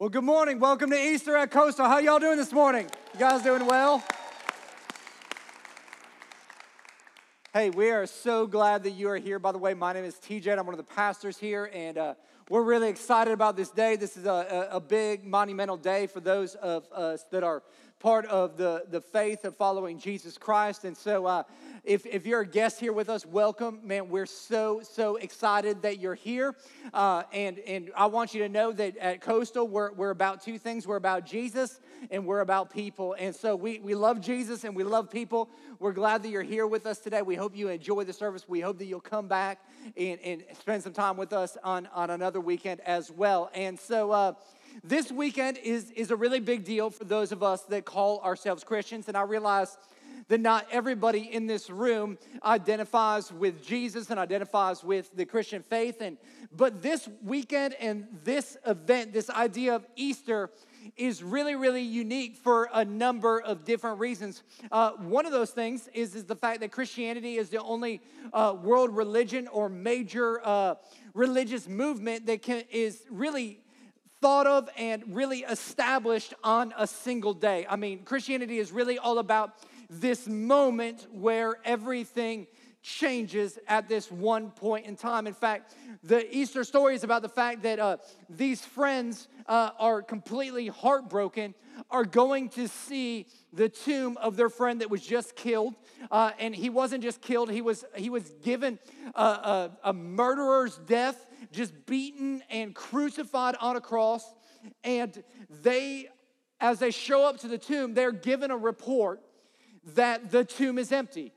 Well, good morning. Welcome to Easter at Coastal. How y'all doing this morning? You guys doing well? Hey, we are so glad that you are here. By the way, my name is TJ. I'm one of the pastors here, and uh, we're really excited about this day. This is a, a, a big, monumental day for those of us that are part of the, the faith of following Jesus Christ. And so, uh, if, if you're a guest here with us, welcome. Man, we're so, so excited that you're here. Uh, and, and I want you to know that at Coastal, we're, we're about two things we're about Jesus and we're about people. And so, we, we love Jesus and we love people. We're glad that you're here with us today. We hope you enjoy the service. We hope that you'll come back and, and spend some time with us on, on another weekend as well. And so, uh, this weekend is, is a really big deal for those of us that call ourselves Christians. And I realize that not everybody in this room identifies with Jesus and identifies with the Christian faith. And but this weekend and this event, this idea of Easter, is really, really unique for a number of different reasons. Uh, one of those things is, is the fact that Christianity is the only uh, world religion or major uh, religious movement that can, is really thought of and really established on a single day. I mean, Christianity is really all about this moment where everything changes at this one point in time. In fact, the Easter story is about the fact that uh, these friends uh, are completely heartbroken, are going to see the tomb of their friend that was just killed. Uh, and he wasn't just killed, he was, he was given a, a, a murderer's death, just beaten and crucified on a cross. And they, as they show up to the tomb, they're given a report that the tomb is empty.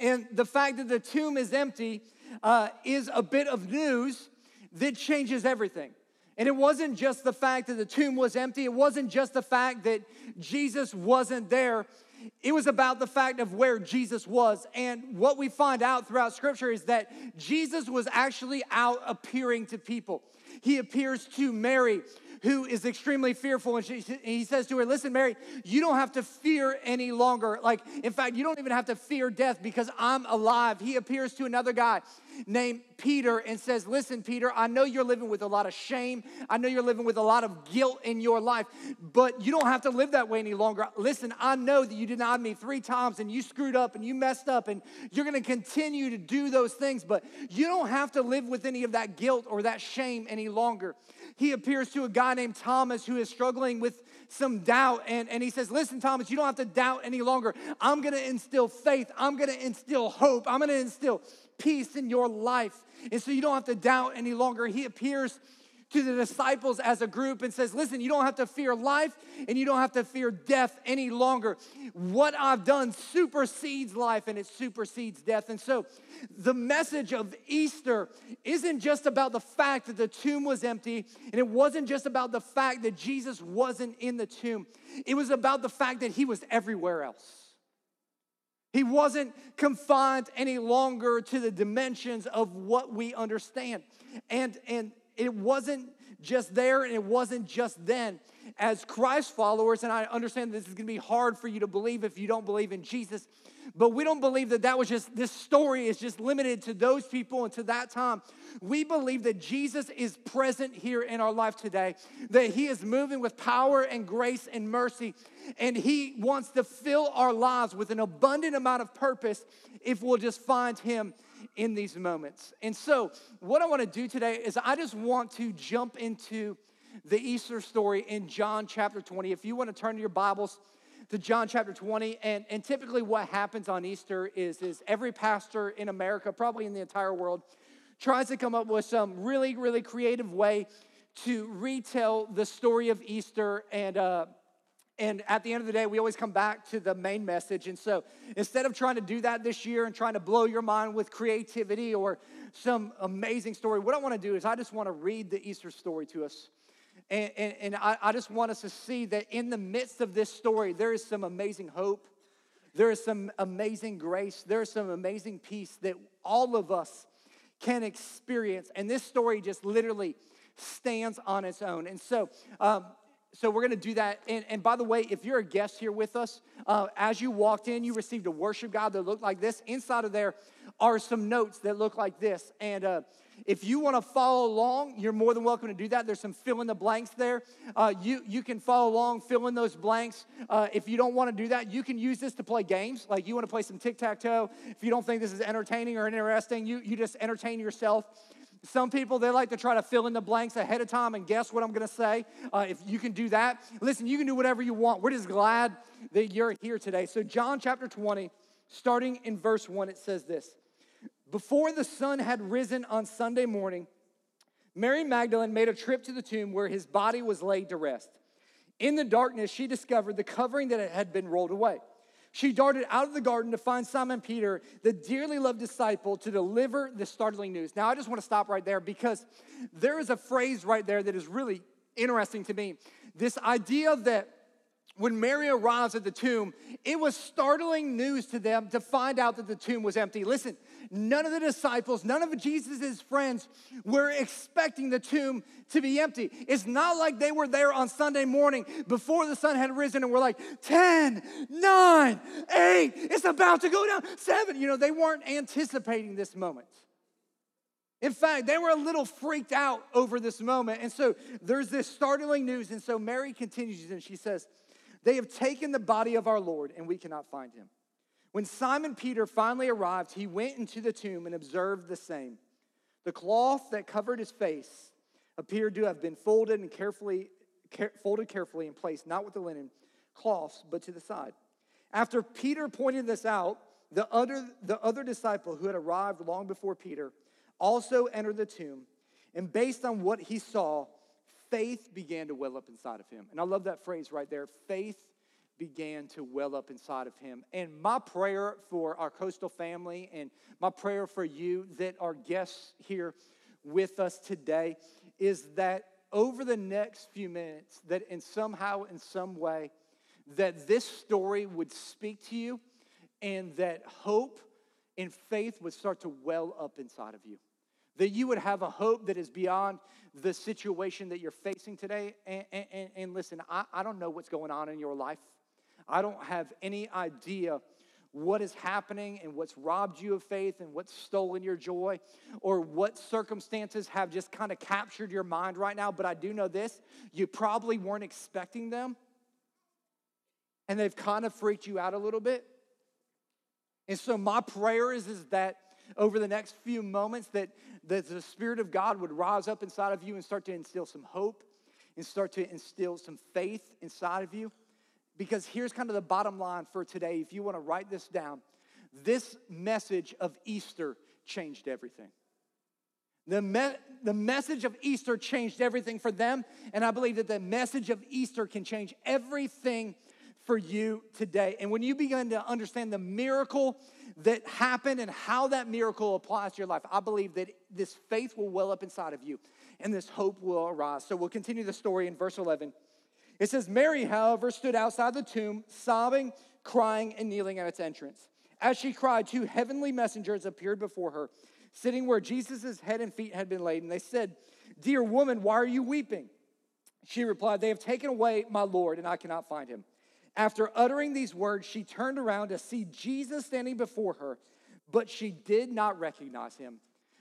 And the fact that the tomb is empty uh, is a bit of news that changes everything. And it wasn't just the fact that the tomb was empty, it wasn't just the fact that Jesus wasn't there. It was about the fact of where Jesus was. And what we find out throughout scripture is that Jesus was actually out appearing to people. He appears to Mary, who is extremely fearful. And she, he says to her, Listen, Mary, you don't have to fear any longer. Like, in fact, you don't even have to fear death because I'm alive. He appears to another guy named Peter and says, Listen, Peter, I know you're living with a lot of shame. I know you're living with a lot of guilt in your life, but you don't have to live that way any longer. Listen, I know that you denied me three times and you screwed up and you messed up and you're gonna continue to do those things, but you don't have to live with any of that guilt or that shame any longer he appears to a guy named Thomas who is struggling with some doubt. And, and he says, Listen, Thomas, you don't have to doubt any longer. I'm going to instill faith. I'm going to instill hope. I'm going to instill peace in your life. And so you don't have to doubt any longer. He appears to the disciples as a group and says, Listen, you don't have to fear life and you don't have to fear death any longer. What I've done supersedes life and it supersedes death. And so the message of Easter isn't just about the fact that the tomb was empty and it wasn't just about the fact that Jesus wasn't in the tomb, it was about the fact that he was everywhere else. He wasn't confined any longer to the dimensions of what we understand. And, and it wasn't just there and it wasn't just then. As Christ followers, and I understand this is gonna be hard for you to believe if you don't believe in Jesus, but we don't believe that that was just, this story is just limited to those people and to that time. We believe that Jesus is present here in our life today, that He is moving with power and grace and mercy, and He wants to fill our lives with an abundant amount of purpose if we'll just find Him in these moments. And so, what I want to do today is I just want to jump into the Easter story in John chapter 20. If you want to turn to your Bibles to John chapter 20, and, and typically what happens on Easter is, is every pastor in America, probably in the entire world, tries to come up with some really, really creative way to retell the story of Easter and uh, and at the end of the day, we always come back to the main message. And so instead of trying to do that this year and trying to blow your mind with creativity or some amazing story, what I want to do is I just want to read the Easter story to us. And, and, and I, I just want us to see that in the midst of this story, there is some amazing hope. There is some amazing grace. There is some amazing peace that all of us can experience. And this story just literally stands on its own. And so, um, so we're going to do that. And, and, by the way, if you're a guest here with us, uh, as you walked in, you received a worship guide that looked like this. Inside of there are some notes that look like this. And uh, if you want to follow along, you're more than welcome to do that. There's some fill in the blanks there. Uh, you, you can follow along, fill in those blanks. Uh, if you don't want to do that, you can use this to play games. Like you want to play some tic tac toe. If you don't think this is entertaining or interesting, you, you just entertain yourself. Some people, they like to try to fill in the blanks ahead of time and guess what I'm gonna say. Uh, if you can do that, listen, you can do whatever you want. We're just glad that you're here today. So, John chapter 20, starting in verse 1, it says this Before the sun had risen on Sunday morning, Mary Magdalene made a trip to the tomb where his body was laid to rest. In the darkness, she discovered the covering that had been rolled away. She darted out of the garden to find Simon Peter, the dearly loved disciple, to deliver the startling news. Now, I just want to stop right there because there is a phrase right there that is really interesting to me. This idea that when Mary arrives at the tomb, it was startling news to them to find out that the tomb was empty. Listen, none of the disciples, none of Jesus' friends were expecting the tomb to be empty. It's not like they were there on Sunday morning before the sun had risen and were like, 10, 9, 8, it's about to go down, 7. You know, they weren't anticipating this moment. In fact, they were a little freaked out over this moment. And so there's this startling news. And so Mary continues and she says, They have taken the body of our Lord and we cannot find him. When Simon Peter finally arrived, he went into the tomb and observed the same. The cloth that covered his face appeared to have been folded and carefully care, folded carefully and placed not with the linen cloths but to the side. After Peter pointed this out, the other, the other disciple who had arrived long before Peter also entered the tomb, and based on what he saw, faith began to well up inside of him. And I love that phrase right there faith began to well up inside of him. And my prayer for our coastal family and my prayer for you that are guests here with us today is that over the next few minutes that in somehow in some way that this story would speak to you and that hope and faith would start to well up inside of you that you would have a hope that is beyond the situation that you're facing today and, and, and listen I, I don't know what's going on in your life I don't have any idea what is happening and what's robbed you of faith and what's stolen your joy or what circumstances have just kind of captured your mind right now. But I do know this you probably weren't expecting them and they've kind of freaked you out a little bit. And so my prayer is, is that over the next few moments that, that the Spirit of God would rise up inside of you and start to instill some hope and start to instill some faith inside of you. Because here's kind of the bottom line for today. If you want to write this down, this message of Easter changed everything. The, me- the message of Easter changed everything for them, and I believe that the message of Easter can change everything for you today. And when you begin to understand the miracle that happened and how that miracle applies to your life, I believe that this faith will well up inside of you and this hope will arise. So we'll continue the story in verse 11. It says, Mary, however, stood outside the tomb, sobbing, crying, and kneeling at its entrance. As she cried, two heavenly messengers appeared before her, sitting where Jesus' head and feet had been laid. And they said, Dear woman, why are you weeping? She replied, They have taken away my Lord, and I cannot find him. After uttering these words, she turned around to see Jesus standing before her, but she did not recognize him.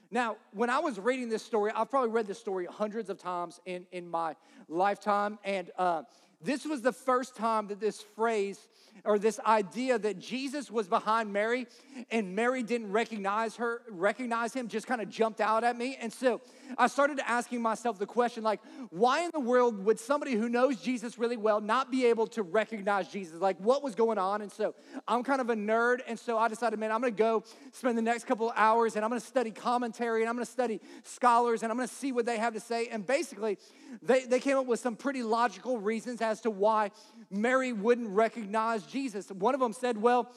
Now, when I was reading this story, I've probably read this story hundreds of times in, in my lifetime, and uh, this was the first time that this phrase or this idea that Jesus was behind Mary and Mary didn't recognize her, recognize him, just kind of jumped out at me. And so I started asking myself the question like, why in the world would somebody who knows Jesus really well not be able to recognize Jesus? Like, what was going on? And so I'm kind of a nerd. And so I decided, man, I'm going to go spend the next couple of hours and I'm going to study commentary and I'm going to study scholars and I'm going to see what they have to say. And basically, they, they came up with some pretty logical reasons as to why Mary wouldn't recognize Jesus. One of them said, well,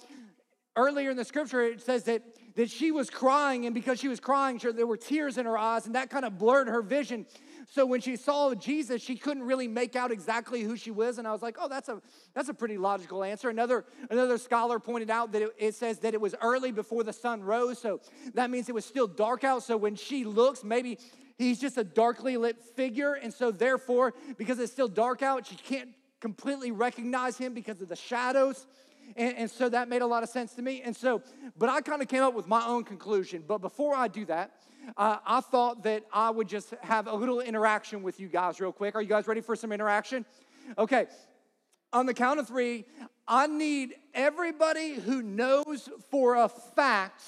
earlier in the scripture, it says that, that she was crying, and because she was crying, there were tears in her eyes, and that kind of blurred her vision. So when she saw Jesus, she couldn't really make out exactly who she was. And I was like, oh, that's a that's a pretty logical answer. Another another scholar pointed out that it, it says that it was early before the sun rose, so that means it was still dark out. So when she looks, maybe He's just a darkly lit figure. And so, therefore, because it's still dark out, she can't completely recognize him because of the shadows. And, and so that made a lot of sense to me. And so, but I kind of came up with my own conclusion. But before I do that, uh, I thought that I would just have a little interaction with you guys, real quick. Are you guys ready for some interaction? Okay. On the count of three, I need everybody who knows for a fact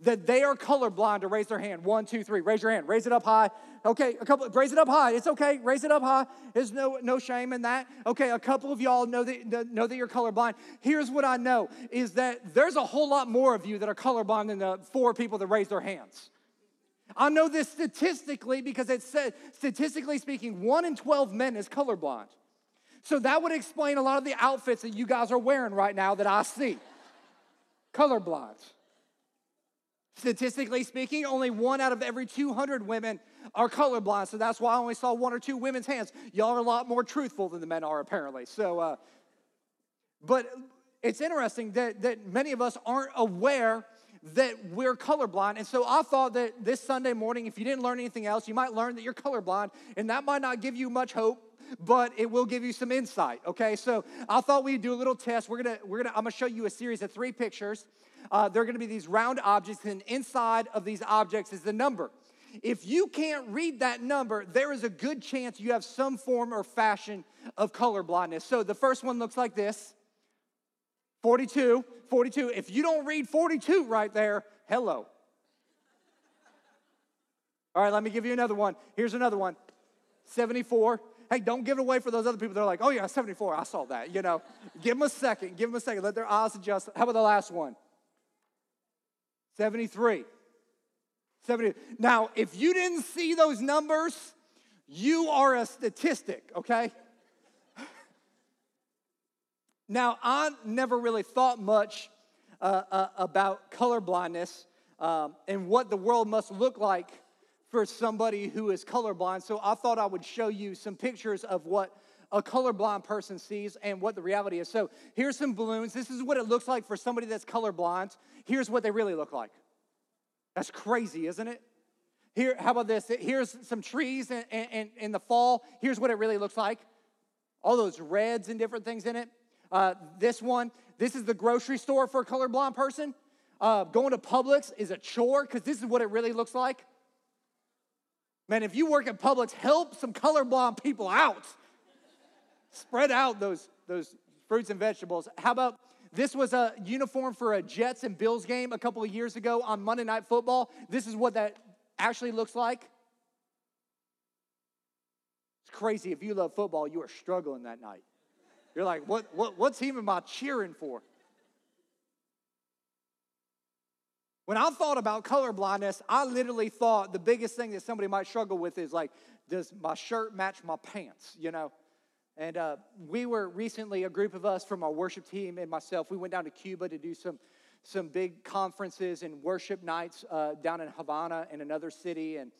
that they are colorblind to raise their hand. One, two, three. Raise your hand. Raise it up high. Okay, a couple. Raise it up high. It's okay. Raise it up high. There's no no shame in that. Okay, a couple of y'all know that know that you're colorblind. Here's what I know is that there's a whole lot more of you that are colorblind than the four people that raised their hands. I know this statistically because it said, statistically speaking, one in 12 men is colorblind. So that would explain a lot of the outfits that you guys are wearing right now that I see. colorblind. Statistically speaking, only one out of every 200 women are colorblind. So that's why I only saw one or two women's hands. Y'all are a lot more truthful than the men are, apparently. So, uh, but it's interesting that, that many of us aren't aware that we're colorblind. And so I thought that this Sunday morning, if you didn't learn anything else, you might learn that you're colorblind, and that might not give you much hope. But it will give you some insight, okay? So I thought we'd do a little test. We're gonna, we're gonna, I'm gonna show you a series of three pictures uh, they're going to be these round objects, and inside of these objects is the number. If you can't read that number, there is a good chance you have some form or fashion of color blindness. So the first one looks like this 42, 42. If you don't read 42 right there, hello. All right, let me give you another one. Here's another one 74. Hey, don't give it away for those other people They're like, oh, yeah, 74. I saw that. You know, give them a second. Give them a second. Let their eyes adjust. How about the last one? 73. 70. Now, if you didn't see those numbers, you are a statistic, okay? now, I never really thought much uh, uh, about color blindness um, and what the world must look like for somebody who is colorblind. So I thought I would show you some pictures of what a colorblind person sees and what the reality is. So here's some balloons. This is what it looks like for somebody that's colorblind. Here's what they really look like. That's crazy, isn't it? Here, how about this? Here's some trees in, in, in the fall. Here's what it really looks like. All those reds and different things in it. Uh, this one, this is the grocery store for a colorblind person. Uh, going to Publix is a chore because this is what it really looks like. Man, if you work at Publix, help some colorblind people out spread out those, those fruits and vegetables. How about this was a uniform for a Jets and Bills game a couple of years ago on Monday Night Football. This is what that actually looks like. It's crazy. If you love football, you are struggling that night. You're like, what, what, what team am I cheering for? When I thought about color blindness, I literally thought the biggest thing that somebody might struggle with is like, does my shirt match my pants? You know? And uh, we were recently, a group of us from our worship team and myself, we went down to Cuba to do some, some big conferences and worship nights uh, down in Havana in another city. And,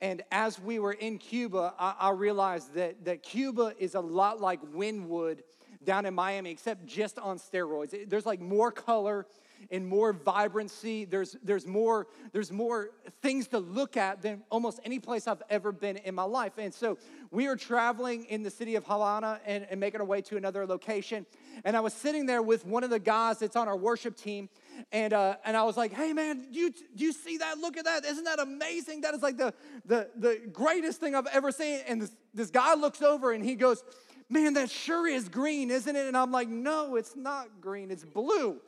and as we were in Cuba, I, I realized that, that Cuba is a lot like Wynwood down in Miami, except just on steroids. There's like more color and more vibrancy. There's, there's, more, there's more things to look at than almost any place I've ever been in my life. And so we are traveling in the city of Havana and, and making our way to another location. And I was sitting there with one of the guys that's on our worship team. And, uh, and I was like, hey man, do you, do you see that? Look at that. Isn't that amazing? That is like the, the, the greatest thing I've ever seen. And this, this guy looks over and he goes, man, that sure is green, isn't it? And I'm like, no, it's not green, it's blue.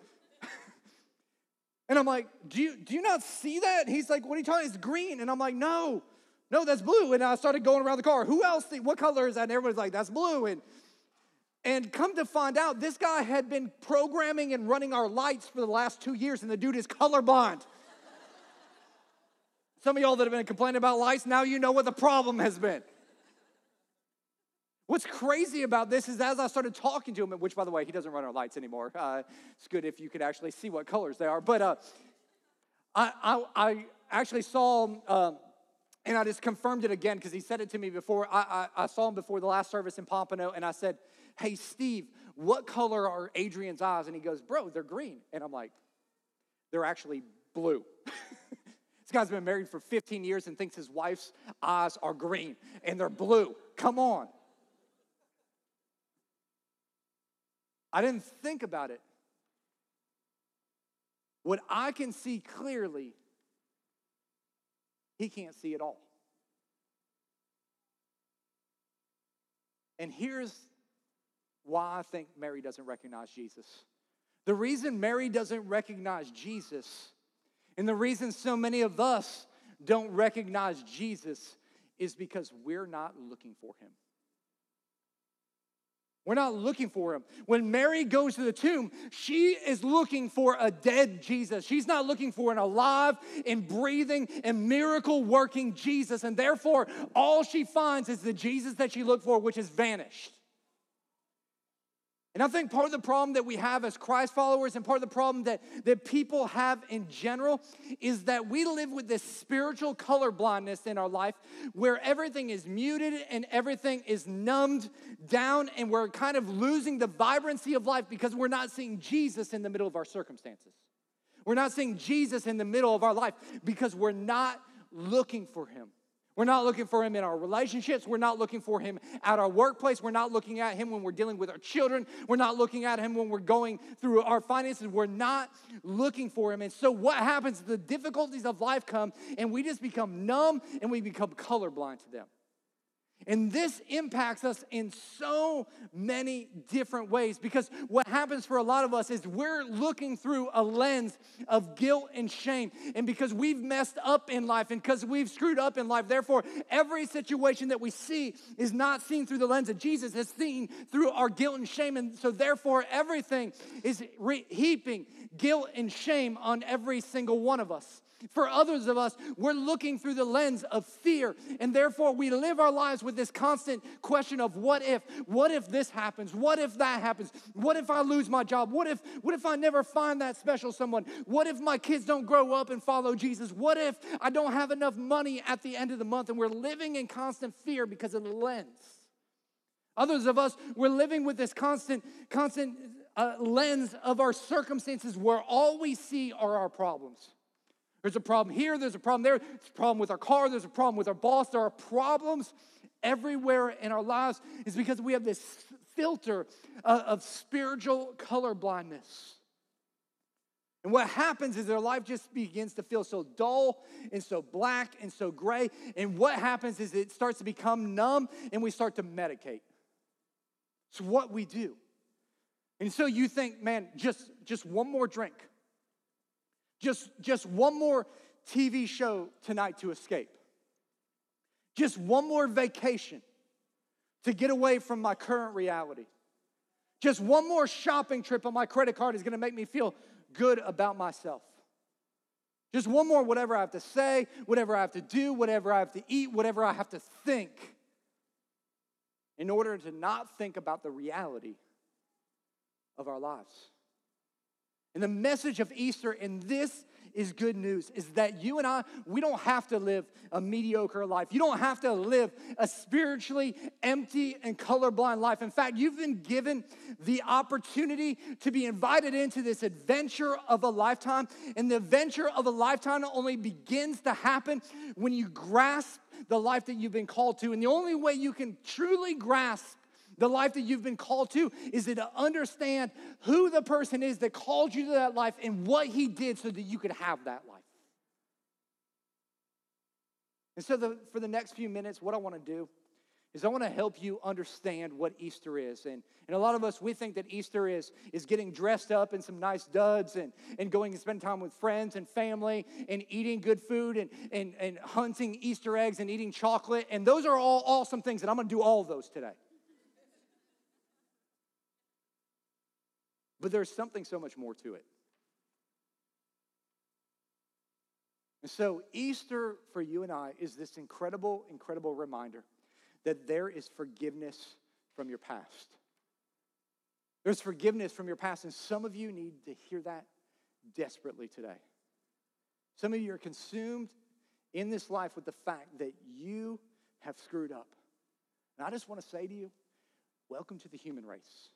And I'm like, do you, do you not see that? he's like, what are you talking? It's green. And I'm like, no, no, that's blue. And I started going around the car. Who else? what color is that? And everybody's like, that's blue. And and come to find out, this guy had been programming and running our lights for the last two years, and the dude is colorblind. Some of y'all that have been complaining about lights, now you know what the problem has been. What's crazy about this is as I started talking to him, which by the way, he doesn't run our lights anymore. Uh, it's good if you could actually see what colors they are. But uh, I, I, I, actually saw uh, and I just confirmed it again because he said it to me before. I, I, I saw him before the last service in Pompano, and I said, Hey, Steve, what color are Adrian's eyes? And he goes, Bro, they're green. And I'm like, They're actually blue. This guy's been married for 15 years and thinks his wife's eyes are green and they're blue. Come on. I didn't think about it. What I can see clearly, he can't see at all. And here's why I think Mary doesn't recognize Jesus. The reason Mary doesn't recognize Jesus and the reason so many of us don't recognize Jesus is because we're not looking for him. We're not looking for him. When Mary goes to the tomb, she is looking for a dead Jesus. She's not looking for an alive and breathing and miracle working Jesus. And therefore, all she finds is the Jesus that she looked for, which has vanished. And I think part of the problem that we have as Christ followers and part of the problem that, that people have in general is that we live with this spiritual color blindness in our life where everything is muted and everything is numbed down and we're kind of losing the vibrancy of life because we're not seeing Jesus in the middle of our circumstances. We're not seeing Jesus in the middle of our life because we're not looking for him. We're not looking for him in our relationships. We're not looking for him at our workplace. We're not looking at him when we're dealing with our children. We're not looking at him when we're going through our finances. We're not looking for him. And so, what happens? The difficulties of life come, and we just become numb and we become colorblind to them. And this impacts us in so many different ways because what happens for a lot of us is we're looking through a lens of guilt and shame. And because we've messed up in life and because we've screwed up in life, therefore, every situation that we see is not seen through the lens of Jesus, it's seen through our guilt and shame. And so, therefore, everything is re- heaping guilt and shame on every single one of us. For others of us, we're looking through the lens of fear, and therefore we live our lives with this constant question of what if? What if this happens? What if that happens? What if I lose my job? What if what if I never find that special someone? What if my kids don't grow up and follow Jesus? What if I don't have enough money at the end of the month and we're living in constant fear because of the lens? Others of us, we're living with this constant constant uh, lens of our circumstances where all we see are our problems. There's a problem here, there's a problem there, there's a problem with our car, there's a problem with our boss. There are problems everywhere in our lives. Is because we have this filter of, of spiritual color blindness. And what happens is their life just begins to feel so dull and so black and so gray. And what happens is it starts to become numb and we start to medicate. It's what we do. And so you think, man, just, just one more drink. Just, just one more TV show tonight to escape. Just one more vacation to get away from my current reality. Just one more shopping trip on my credit card is gonna make me feel good about myself. Just one more, whatever I have to say, whatever I have to do, whatever I have to eat, whatever I have to think, in order to not think about the reality of our lives. And the message of Easter, and this is good news, is that you and I, we don't have to live a mediocre life. You don't have to live a spiritually empty and colorblind life. In fact, you've been given the opportunity to be invited into this adventure of a lifetime. And the adventure of a lifetime only begins to happen when you grasp the life that you've been called to. And the only way you can truly grasp the life that you've been called to is to understand who the person is that called you to that life and what he did so that you could have that life. And so, the, for the next few minutes, what I want to do is I want to help you understand what Easter is. And, and a lot of us, we think that Easter is, is getting dressed up in some nice duds and, and going and spend time with friends and family and eating good food and, and, and hunting Easter eggs and eating chocolate. And those are all awesome things, and I'm going to do all of those today. But there's something so much more to it. And so, Easter for you and I is this incredible, incredible reminder that there is forgiveness from your past. There's forgiveness from your past, and some of you need to hear that desperately today. Some of you are consumed in this life with the fact that you have screwed up. And I just want to say to you, welcome to the human race.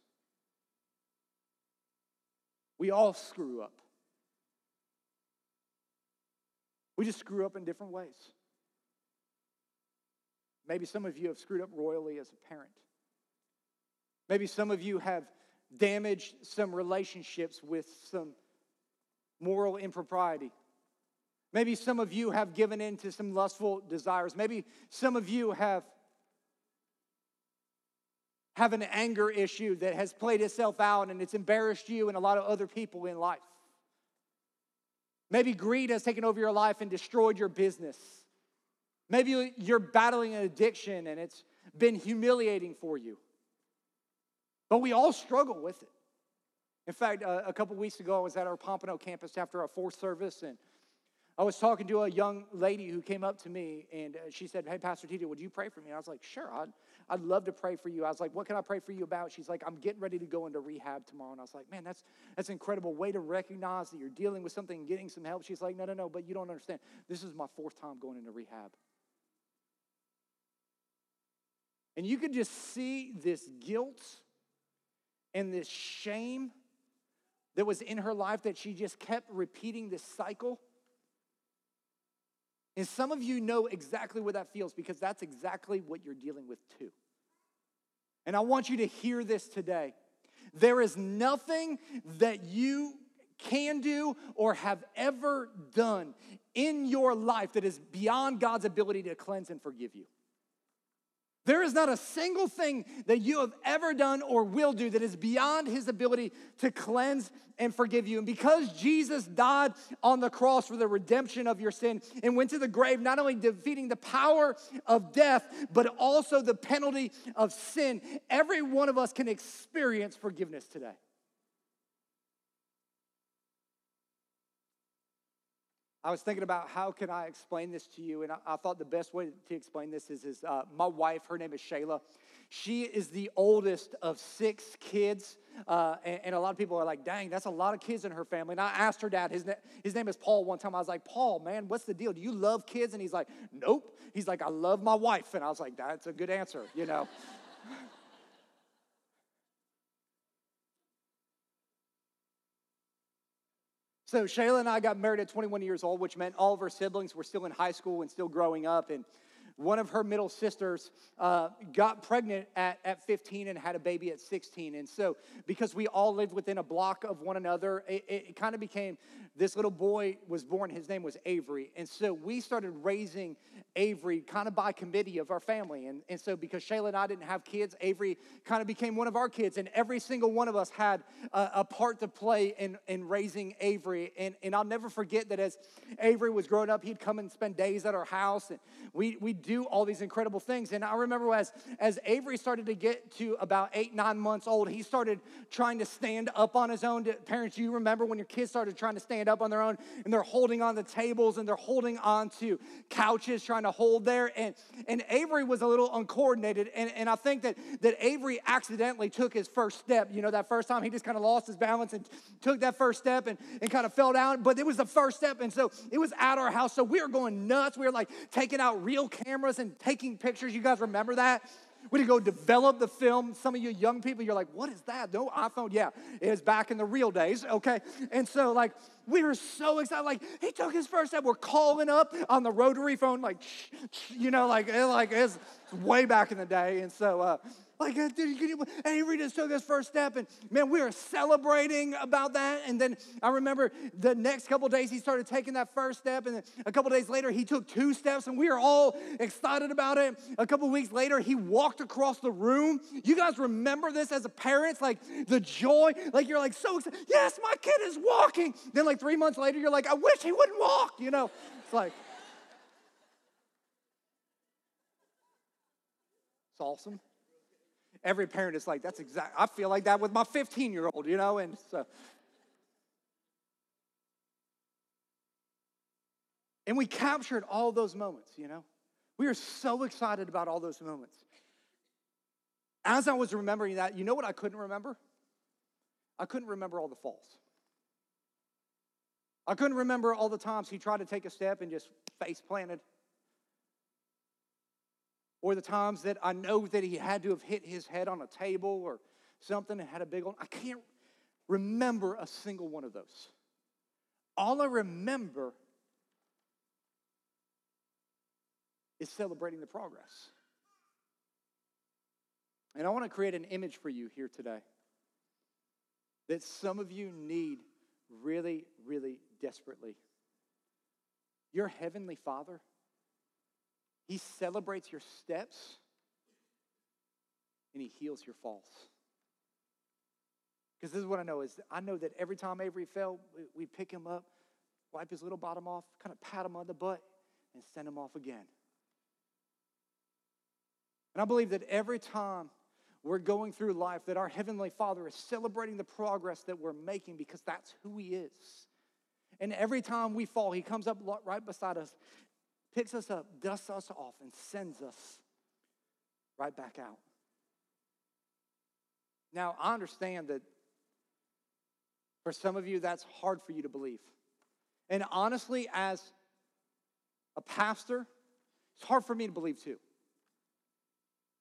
We all screw up. We just screw up in different ways. Maybe some of you have screwed up royally as a parent. Maybe some of you have damaged some relationships with some moral impropriety. Maybe some of you have given in to some lustful desires. Maybe some of you have have an anger issue that has played itself out and it's embarrassed you and a lot of other people in life. Maybe greed has taken over your life and destroyed your business. Maybe you're battling an addiction and it's been humiliating for you. But we all struggle with it. In fact, uh, a couple weeks ago, I was at our Pompano campus after our fourth service, and I was talking to a young lady who came up to me, and uh, she said, Hey, Pastor Tito, would you pray for me? And I was like, Sure, I'd, I'd love to pray for you. I was like, What can I pray for you about? She's like, I'm getting ready to go into rehab tomorrow. And I was like, Man, that's, that's an incredible way to recognize that you're dealing with something and getting some help. She's like, No, no, no, but you don't understand. This is my fourth time going into rehab. And you could just see this guilt and this shame that was in her life that she just kept repeating this cycle. And some of you know exactly what that feels because that's exactly what you're dealing with too. And I want you to hear this today. There is nothing that you can do or have ever done in your life that is beyond God's ability to cleanse and forgive you. There is not a single thing that you have ever done or will do that is beyond his ability to cleanse and forgive you. And because Jesus died on the cross for the redemption of your sin and went to the grave, not only defeating the power of death, but also the penalty of sin, every one of us can experience forgiveness today. I was thinking about how can I explain this to you, and I, I thought the best way to explain this is, is uh, my wife. Her name is Shayla. She is the oldest of six kids, uh, and, and, a lot of people are like, "Dang, that's a lot of kids in her family." And I asked her dad. His, his name is Paul. One time, I was like, "Paul, man, what's the deal? Do you love kids?" And he's like, "Nope." He's like, "I love my wife," and I was like, "That's a good answer," you know. So Shayla and I got married at 21 years old, which meant all of our siblings were still in high school and still growing up. And one of her middle sisters uh, got pregnant at, at 15 and had a baby at 16. And so, because we all lived within a block of one another, it, it kind of became this little boy was born. His name was Avery. And so, we started raising Avery kind of by committee of our family. And, and so, because Shayla and I didn't have kids, Avery kind of became one of our kids. And every single one of us had a, a part to play in, in raising Avery. And, and I'll never forget that as Avery was growing up, he'd come and spend days at our house. And we, we do all these incredible things. And I remember as, as Avery started to get to about eight, nine months old, he started trying to stand up on his own. Parents, you remember when your kids started trying to stand up on their own and they're holding on to tables and they're holding on to couches trying to hold there. And, and Avery was a little uncoordinated. And, and I think that, that Avery accidentally took his first step. You know, that first time he just kind of lost his balance and took that first step and, and kind of fell down. But it was the first step. And so it was at our house. So we were going nuts. We were like taking out real cameras and taking pictures. You guys remember that? We had to go develop the film. Some of you young people, you're like, what is that? No iPhone? Yeah, it is back in the real days, okay? And so, like, we were so excited. Like, he took his first step. We're calling up on the rotary phone, like, you know, like, it, like it's way back in the day. And so, uh, like, uh, Avery just took his first step, and man, we were celebrating about that. And then I remember the next couple days he started taking that first step, and a couple days later he took two steps, and we were all excited about it. A couple weeks later, he walked across the room. You guys remember this as a parent? Like the joy, like you're like so excited. Yes, my kid is walking. Then like three months later, you're like, I wish he wouldn't walk. You know, it's like. It's awesome every parent is like, that's exact. I feel like that with my 15 year old, you know, and so. And we captured all those moments, you know. We are so excited about all those moments. As I was remembering that, you know what I couldn't remember? I couldn't remember all the falls. I couldn't remember all the times he tried to take a step and just face planted or the times that I know that he had to have hit his head on a table or something and had a big one. I can't remember a single one of those. All I remember is celebrating the progress. And I want to create an image for you here today that some of you need really, really desperately. Your heavenly Father, He celebrates your steps and He heals your falls. Because this is what I know is I know that every time Avery fell, we pick him up, wipe his little bottom off, kind of pat him on the butt, and send him off again. And I believe that every time we're going through life, that our Heavenly Father is celebrating the progress that we're making because that's who He is. And every time we fall, He comes up right beside us, picks us up, dusts us off, and sends us right back out. Now, I understand that for some of you, that's hard for you to believe. And honestly, as a pastor, it's hard for me to believe too.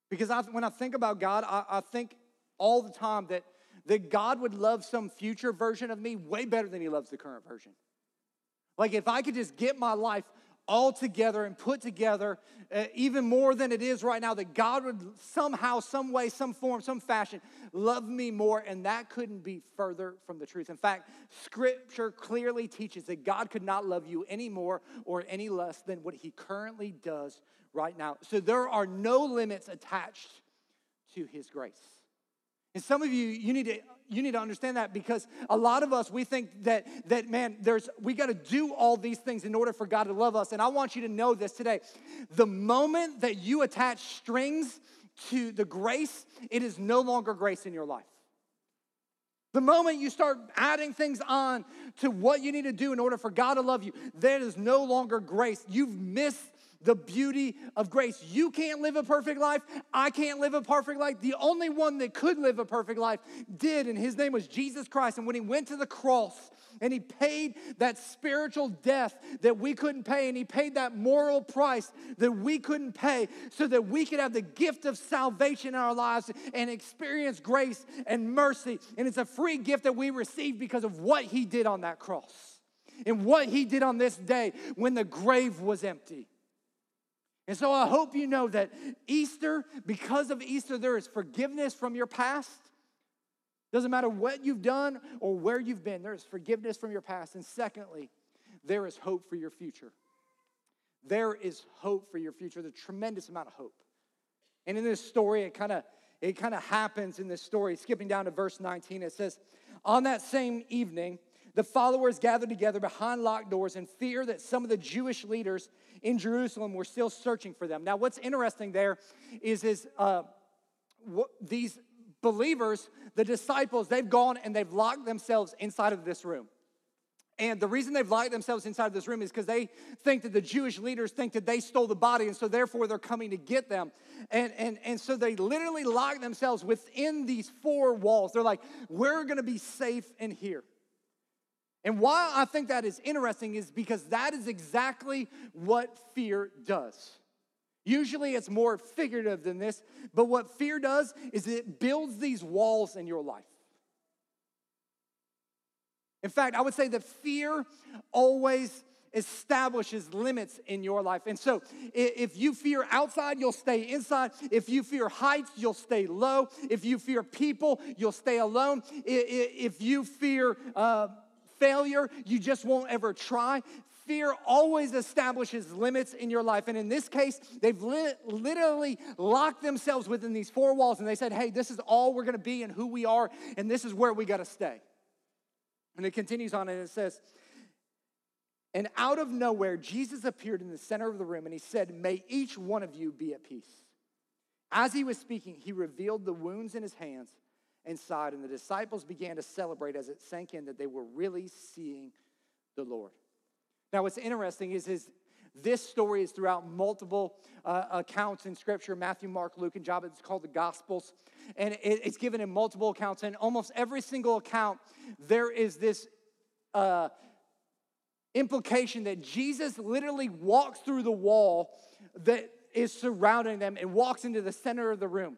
Because I, when I think about God, I, I think all the time that, that God would love some future version of me way better than he loves the current version. Like if I could just get my life all together and put together uh, even more than it is right now, that God would somehow, some way, some form, some fashion love me more, and that couldn't be further from the truth. In fact, Scripture clearly teaches that God could not love you any more or any less than what He currently does right now. So there are no limits attached to his grace. And some of you, you need to you need to understand that because a lot of us we think that that man there's we got to do all these things in order for God to love us. And I want you to know this today. The moment that you attach strings to the grace it is no longer grace in your life. The moment you start adding things on to what you need to do in order for God to love you that is no longer grace. You've missed the beauty of grace. You can't live a perfect life. I can't live a perfect life. The only one that could live a perfect life did, and his name was Jesus Christ. And when he went to the cross, and he paid that spiritual death that we couldn't pay, and he paid that moral price that we couldn't pay so that we could have the gift of salvation in our lives and experience grace and mercy. And it's a free gift that we receive because of what he did on that cross and what he did on this day when the grave was empty. And so I hope you know that Easter, because of Easter, there is forgiveness from your past. Doesn't matter what you've done or where you've been, there is forgiveness from your past. And secondly, there is hope for your future. There is hope for your future, the tremendous amount of hope. And in this story, it kind of it kind of happens in this story. Skipping down to verse 19, it says, On that same evening, the followers gathered together behind locked doors in fear that some of the Jewish leaders in Jerusalem were still searching for them. Now, what's interesting there is, is uh, what, these believers, the disciples, they've gone and they've locked themselves inside of this room. And the reason they've locked themselves inside of this room is because they think that the Jewish leaders think that they stole the body, and so therefore they're coming to get them. And, and, and so they literally lock themselves within these four walls. They're like, we're gonna be safe in here. And why I think that is interesting is because that is exactly what fear does. Usually it's more figurative than this, but what fear does is it builds these walls in your life. In fact, I would say that fear always establishes limits in your life. And so, if you fear outside, you'll stay inside. If you fear heights, you'll stay low. If you fear people, you'll stay alone. If you fear uh, failure, you just won't ever try. Fear always establishes limits in your life. And in this case, they've li- literally locked themselves within these four walls and they said, hey, this is all we're gonna be and who we are, and this is where we gotta stay. And it continues on and it says, and out of nowhere, Jesus appeared in the center of the room and he said, May each one of you be at peace. As he was speaking, he revealed the wounds in his hands inside. And the disciples began to celebrate as it sank in that they were really seeing the Lord. Now, what's interesting is, is this story is throughout multiple uh, accounts in Scripture Matthew, Mark, Luke, and John. It's called the Gospels. And it, it's given in multiple accounts. And almost every single account, there is this uh, implication that Jesus literally walks through the wall that is surrounding them and walks into the center of the room.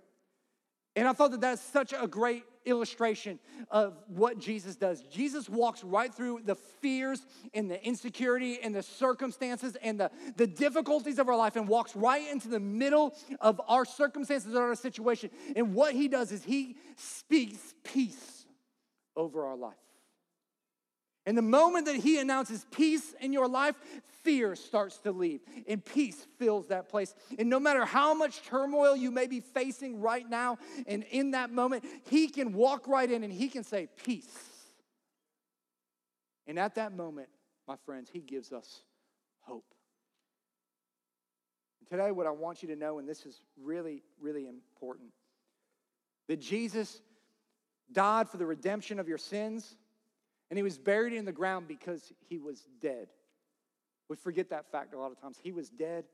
And I thought that that's such a great illustration of what Jesus does. Jesus walks right through the fears and the insecurity and the circumstances and the, the difficulties of our life and walks right into the middle of our circumstances or our situation. And what he does is he speaks peace over our life. And the moment that he announces peace in your life, fear starts to leave and peace fills that place. And no matter how much turmoil you may be facing right now, and in that moment, he can walk right in and he can say, Peace. And at that moment, my friends, he gives us hope. And today, what I want you to know, and this is really, really important, that Jesus died for the redemption of your sins and he was buried in the ground because he was dead. We forget that fact a lot of times. He was dead.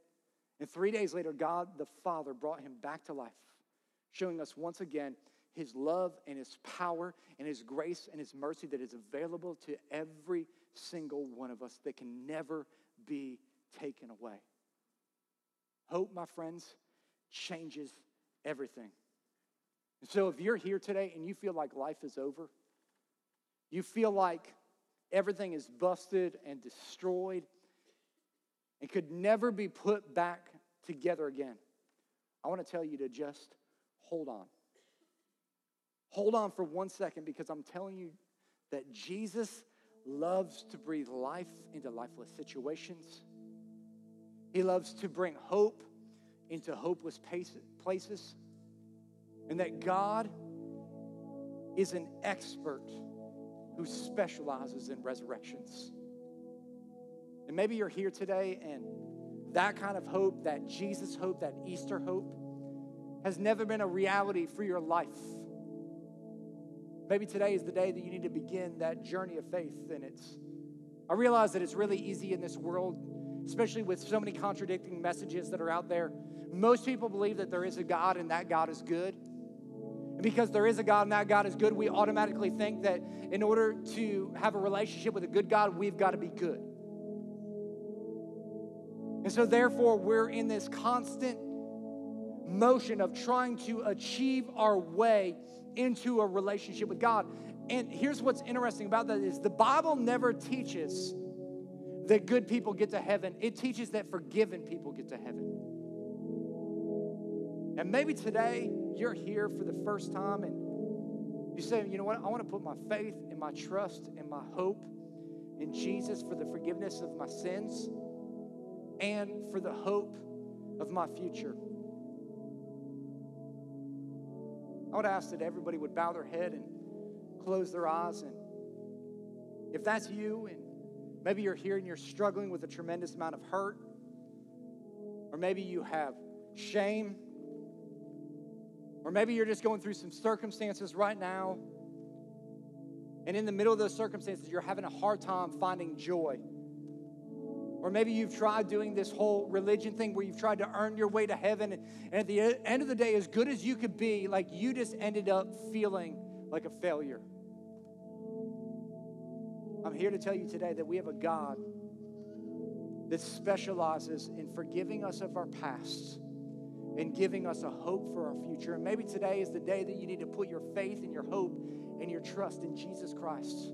And three days later, God the Father brought him back to life, showing us once again his love and his power and his grace and his mercy that is available to every single one of us that can never be taken away. Hope, my friends, changes everything. And so if you're here today and you feel like life is over, you feel like everything is busted and destroyed and could never be put back together again. I want to tell you to just hold on. Hold on for one second because I'm telling you that Jesus loves to breathe life into lifeless situations. He loves to bring hope into hopeless places. And that God is an expert who specializes in resurrections. And maybe you're here today and that kind of hope, that Jesus hope, that Easter hope, has never been a reality for your life. Maybe today is the day that you need to begin that journey of faith. And it's, I realize that it's really easy in this world, especially with so many contradicting messages that are out there. Most people believe that there is a God and that God is good. And because there is a God and that God is good, we automatically think that in order to have a relationship with a good God, we've got to be good. And so, therefore, we're in this constant motion of trying to achieve our way into a relationship with God. And here's what's interesting about that is the Bible never teaches that good people get to heaven. It teaches that forgiven people get to heaven. And maybe today you're here for the first time and you say, you know what, I want to put my faith and my trust and my hope in Jesus for the forgiveness of my sins and for the hope of my future. I would ask that everybody would bow their head and close their eyes. And if that's you, and maybe you're here and you're struggling with a tremendous amount of hurt, or maybe you have shame or maybe you're just going through some circumstances right now, and in the middle of those circumstances, you're having a hard time finding joy. Or maybe you've tried doing this whole religion thing where you've tried to earn your way to heaven, and at the end of the day, as good as you could be, like you just ended up feeling like a failure. I'm here to tell you today that we have a God that specializes in forgiving us of our pasts and giving us a hope for our future. And maybe today is the day that you need to put your faith and your hope and your trust in Jesus Christ.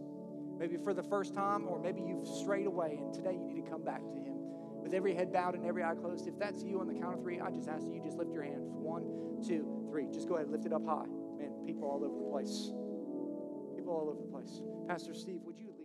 Maybe for the first time, or maybe you've strayed away, and today you need to come back to Him. With every head bowed and every eye closed, if that's you on the count of three, I just ask you just lift your hands. One, two, three. Just go ahead and lift it up high. Man, people all over the place. People all over the place. Pastor Steve, would you?